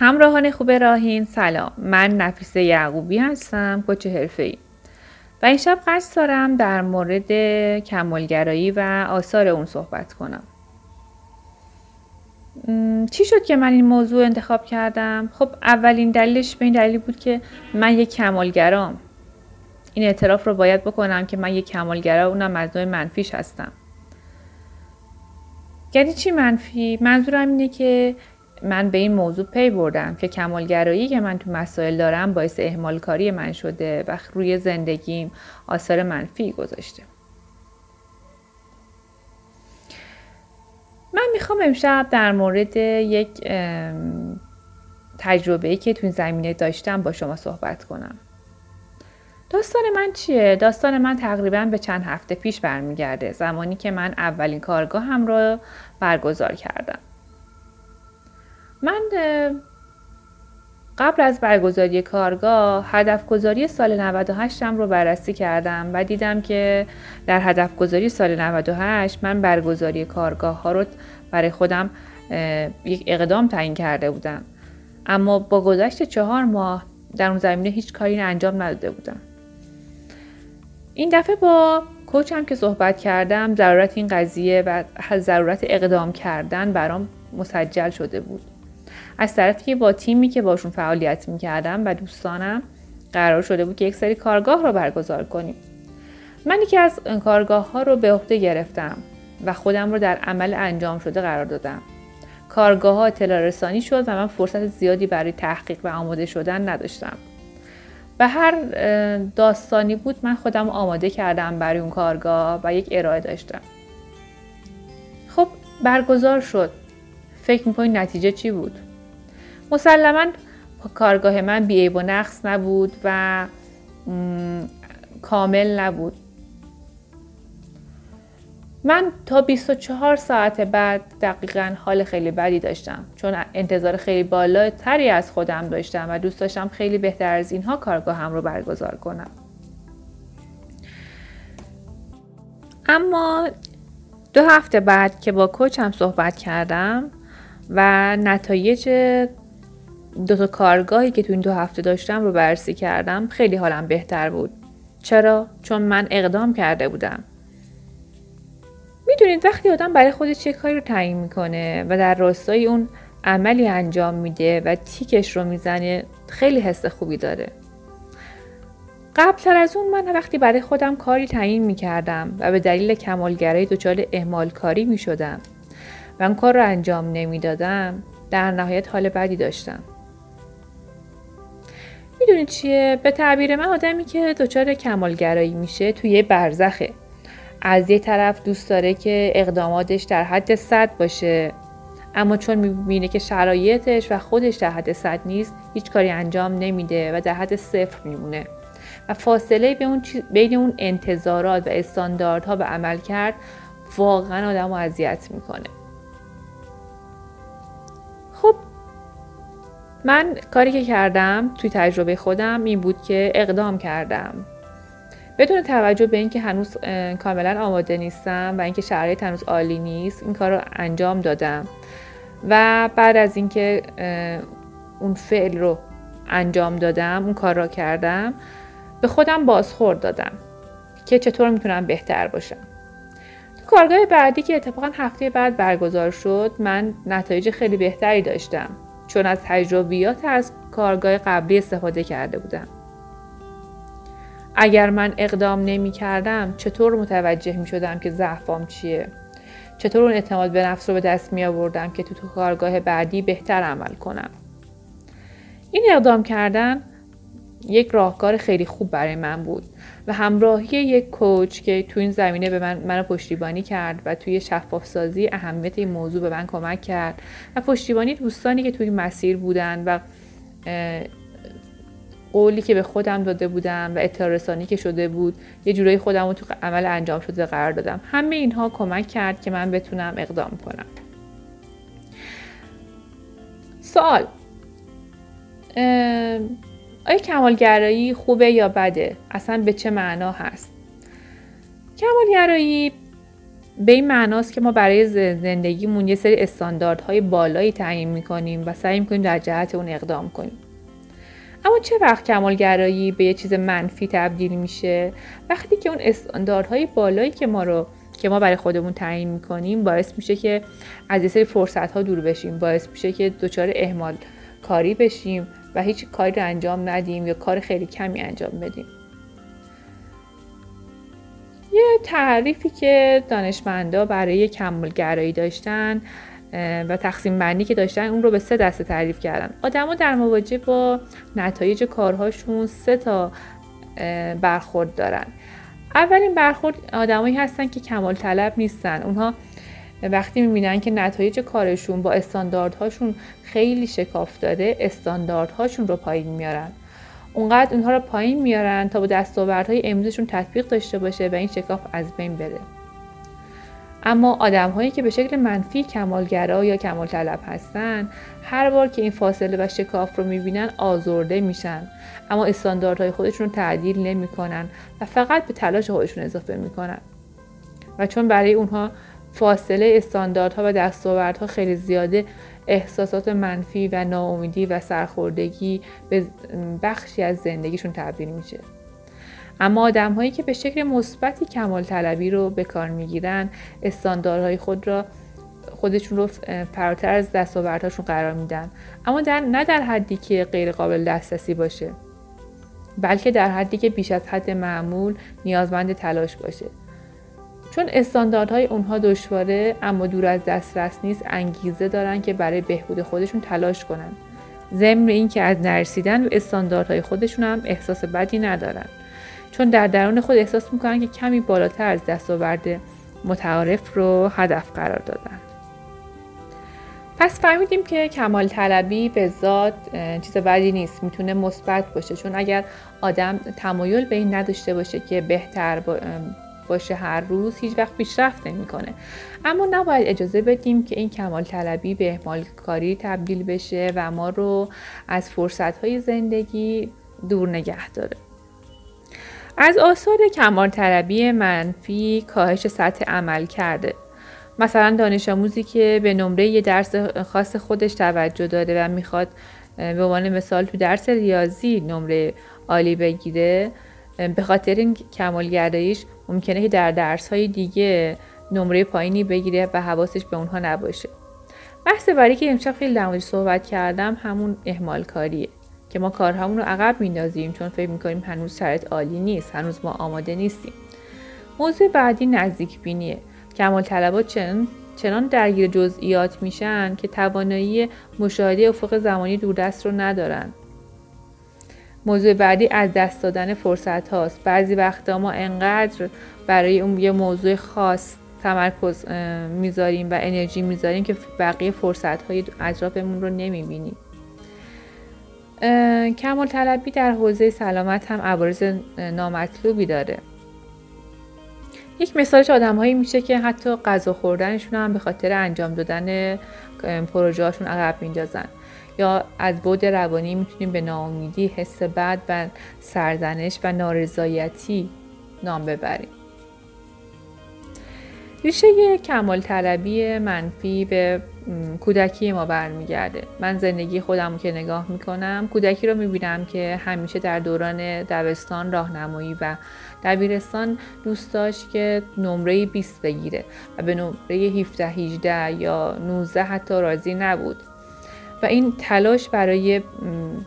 همراهان خوب راهین سلام. من نفیسه یعقوبی هستم کوچ ای و این شب قصد دارم در مورد کمالگرایی و آثار اون صحبت کنم. چی شد که من این موضوع انتخاب کردم؟ خب اولین دلیلش به این دلیل بود که من یک کمالگرام. این اعتراف رو باید بکنم که من یک کمالگرا اونم از نوع منفیش هستم. یعنی چی منفی؟ منظورم اینه که من به این موضوع پی بردم که کمالگرایی که من تو مسائل دارم باعث اهمال کاری من شده و روی زندگیم آثار منفی گذاشته. من می‌خوام امشب در مورد یک تجربه که تو این زمینه داشتم با شما صحبت کنم. داستان من چیه؟ داستان من تقریبا به چند هفته پیش برمیگرده زمانی که من اولین کارگاه هم رو برگزار کردم. من قبل از برگزاری کارگاه هدف گذاری سال 98 رو بررسی کردم و دیدم که در هدف گذاری سال 98 من برگزاری کارگاه ها رو برای خودم یک اقدام تعیین کرده بودم. اما با گذشت چهار ماه در اون زمینه هیچ کاری انجام نداده بودم. این دفعه با کوچم که صحبت کردم ضرورت این قضیه و ضرورت اقدام کردن برام مسجل شده بود. از طرفی که با تیمی که باشون فعالیت می‌کردم و دوستانم قرار شده بود که یک سری کارگاه رو برگزار کنیم. من یکی از کارگاه ها رو به عهده گرفتم و خودم رو در عمل انجام شده قرار دادم. کارگاه ها اطلاع شد و من فرصت زیادی برای تحقیق و آماده شدن نداشتم. به هر داستانی بود من خودم آماده کردم برای اون کارگاه و یک ارائه داشتم. خب برگزار شد. فکر می‌کنید نتیجه چی بود؟ مسلما کارگاه من بیعیب و نقص نبود و کامل نبود. من تا 24 ساعت بعد دقیقا حال خیلی بدی داشتم چون انتظار خیلی بالا تری از خودم داشتم و دوست داشتم خیلی بهتر از اینها کارگاه هم رو برگزار کنم. اما دو هفته بعد که با کوچم صحبت کردم و نتایج دو تا کارگاهی که تو این دو هفته داشتم رو بررسی کردم خیلی حالم بهتر بود. چرا؟ چون من اقدام کرده بودم. می‌دونید وقتی آدم برای خودش چه کاری رو تعیین می‌کنه و در راستای اون عملی انجام میده و تیکش رو می‌زنه خیلی حس خوبی داره. قبلتر از اون من وقتی برای خودم کاری تعیین می‌کردم و به دلیل کمالگرایی دچار اهمال کاری می‌شدم و اون کار رو انجام نمی‌دادم در نهایت حال بدی داشتم. می‌دونید چیه؟ به تعبیر من آدمی که دچار کمالگرایی میشه توی برزخه. از یه طرف دوست داره که اقداماتش در حد صد باشه. اما چون می‌بینه که شرایطش و خودش در حد صد نیست هیچ کاری انجام نمیده و در حد صفر میمونه. و فاصله بین اون انتظارات و استانداردها به عمل کرد واقعا آدم رو اذیت می‌کنه. من کاری که کردم توی تجربه خودم این بود که اقدام کردم. بدون توجه به اینکه هنوز کاملا آماده نیستم و اینکه شرایط هنوز عالی نیست این کار رو انجام دادم. و بعد از اینکه اون فعل رو انجام دادم اون کار را کردم به خودم بازخورد دادم که چطور می‌تونم بهتر باشم. تو کارگاه بعدی که اتفاقا هفته بعد برگزار شد من نتایج خیلی بهتری داشتم. چون از تجربیات از کارگاه قبلی استفاده کرده بودم. اگر من اقدام نمی کردم چطور متوجه می شدم که ضعفام چیه؟ چطور اون اعتماد به نفس رو به دست می آوردم که تو, تو کارگاه بعدی بهتر عمل کنم؟ این اقدام کردن یک راهکار خیلی خوب برای من بود و همراهی یک کوچ که تو این زمینه به من منو پشتیبانی کرد و توی شفاف سازی اهمیت این موضوع به من کمک کرد و پشتیبانی دوستانی که توی مسیر بودن و قولی که به خودم داده بودم و اطلاع که شده بود یه جورایی خودم رو تو عمل انجام شده قرار دادم. همه اینها کمک کرد که من بتونم اقدام کنم. سوال. آیا کمالگرایی خوبه یا بده؟ اصلا به چه معنا هست؟ کمالگرایی به این معناست که ما برای زندگیمون یه سری استانداردهای بالایی تعیین می‌کنیم و سعی می‌کنیم در جهت اون اقدام کنیم اما چه وقت کمالگرایی به یه چیز منفی تبدیل میشه وقتی که اون استانداردهای بالایی که ما رو که ما برای خودمون تعیین می‌کنیم باعث میشه که از یه سری فرصت ها دور بشیم باعث میشه که دچار اهمال کاری بشیم و هیچ کاری رو انجام ندیم یا کار خیلی کمی انجام بدیم. یه تعریفی که دانشمندا برای کمالگرایی داشتن و تقسیم بندی که داشتن اون رو به سه دسته تعریف کردن. آدما در مواجه با نتایج کارهاشون سه تا برخورد دارن. اولین برخورد آدمایی هستن که کمال طلب نیستن. اونها وقتی می‌بینن که نتایج کارشون با استانداردهاشون خیلی شکاف داره استانداردهاشون رو پایین میارن. اونقدر اونها رو پایین میارن تا با دستاوردهای امروزشون تطبیق داشته باشه و این شکاف از بین بره. اما آدم هایی که به شکل منفی کمالگرا یا کمال طلب هستن هر بار که این فاصله و شکاف رو می‌بینن آزرده میشن. اما استانداردهای خودشون رو تعدیل نمی‌کنن و فقط به تلاش خودشون اضافه می‌کنن. و چون برای اونها فاصله استانداردها و دستاوردها خیلی زیاده. احساسات منفی و ناامیدی و سرخوردگی به بخشی از زندگیشون تبدیل میشه. اما آدم هایی که به شکل مثبتی کمال طلبی رو به کار می‌گیرن استانداردهای خود را خودشون رو فراتر از دستاوردهاشون قرار میدن. اما در نه در حدی که غیر قابل دسترسی باشه بلکه در حدی که بیش از حد معمول نیازمند تلاش باشه. چون استانداردهای اونها دشواره اما دور از دسترس نیست انگیزه دارن که برای بهبود خودشون تلاش کنن. ضمن اینکه از نرسیدن به استانداردهای خودشون هم احساس بدی ندارن. چون در درون خود احساس می‌کنن که کمی بالاتر از دستاورد متعارف رو هدف قرار دادن. پس فهمیدیم که کمال طلبی به ذات چیز بدی نیست. می‌تونه مثبت باشه. چون اگر آدم تمایل به این نداشته باشه که بهتر باشه هر روز هیچ وقت پیشرفت نمی‌کنه. اما نباید اجازه بدیم که این کمال طلبی به احمال کاری تبدیل بشه و ما رو از فرصت های زندگی دور نگه داره. از آثار کمال طلبی منفی کاهش سطح عمل کرده. مثلا دانش آموزی که به نمره یه درس خاص خودش توجه داره و می‌خواد به عنوان مثال تو درس ریاضی نمره عالی بگیره به خاطر این کمالگراییش ممکنه که در درس های دیگه نمره پایینی بگیره و حواسش به اونها نباشه. بحث بری که امشب خیلی در صحبت کردم همون اهمال کاریه که ما کارهامون رو عقب میندازیم چون فکر می‌کنیم هنوز شرط عالی نیست هنوز ما آماده نیستیم. موضوع بعدی نزدیک بینیه کمال طلبات چنان چنان درگیر جزئیات میشن که توانایی مشاهده افق زمانی دوردست رو ندارن. موضوع بعدی از دست دادن فرصت هاست. بعضی وقتا ما انقدر برای اون یه موضوع خاص تمرکز می‌ذاریم و انرژی می‌ذاریم که بقیه فرصت های اطرافمون رو نمی‌بینیم. کمال طلبی در حوزه سلامت هم عوارض نامطلوبی داره. یک مثالش آدم هایی میشه که حتی غذا خوردنشون هم به خاطر انجام دادن پروژه هاشون عقب میندازن یا از بود روانی می‌تونیم به ناامیدی حس بد و سرزنش و نارضایتی نام ببریم ریشه کمال طلبی منفی به کودکی ما برمیگرده. من زندگی خودم که نگاه می‌کنم کودکی رو می‌بینم که همیشه در دوران دبستان راهنمایی و دبیرستان دوست داشت که نمره 20 بگیره و به نمره 17 18 یا 19 حتی راضی نبود. و این تلاش برای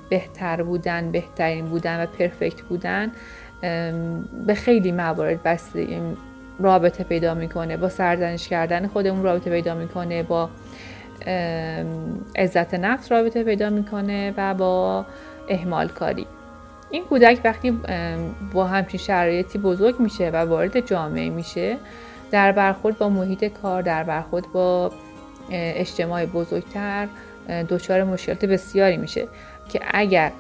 بهتر بودن بهترین بودن و پرفکت بودن به خیلی موارد بسته رابطه پیدا می‌کنه. با سرزنش کردن خودمون رابطه پیدا می‌کنه با عزت نفس رابطه پیدا می‌کنه و با اهمال کاری. این کودک وقتی با همچین شرایطی بزرگ میشه و وارد جامعه میشه در برخورد با محیط کار در برخورد با اجتماع بزرگتر دچار مشکلات بسیاری میشه که اگر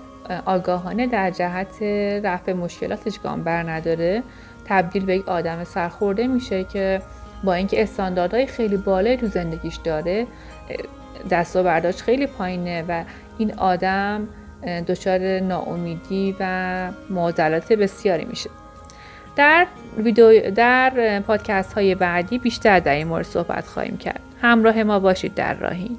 آگاهانه در جهت رفع مشکلاتش گام بر نداره تبدیل به یک آدم سرخورده میشه که با اینکه استانداردهای خیلی بالایی تو زندگیش داره دست و برداشت خیلی پایینه و این آدم دچار ناامیدی و معضلات بسیاری میشه. در ویدیو در پادکست های بعدی بیشتر در این مورد صحبت خواهیم کرد. همراه ما باشید در راهی.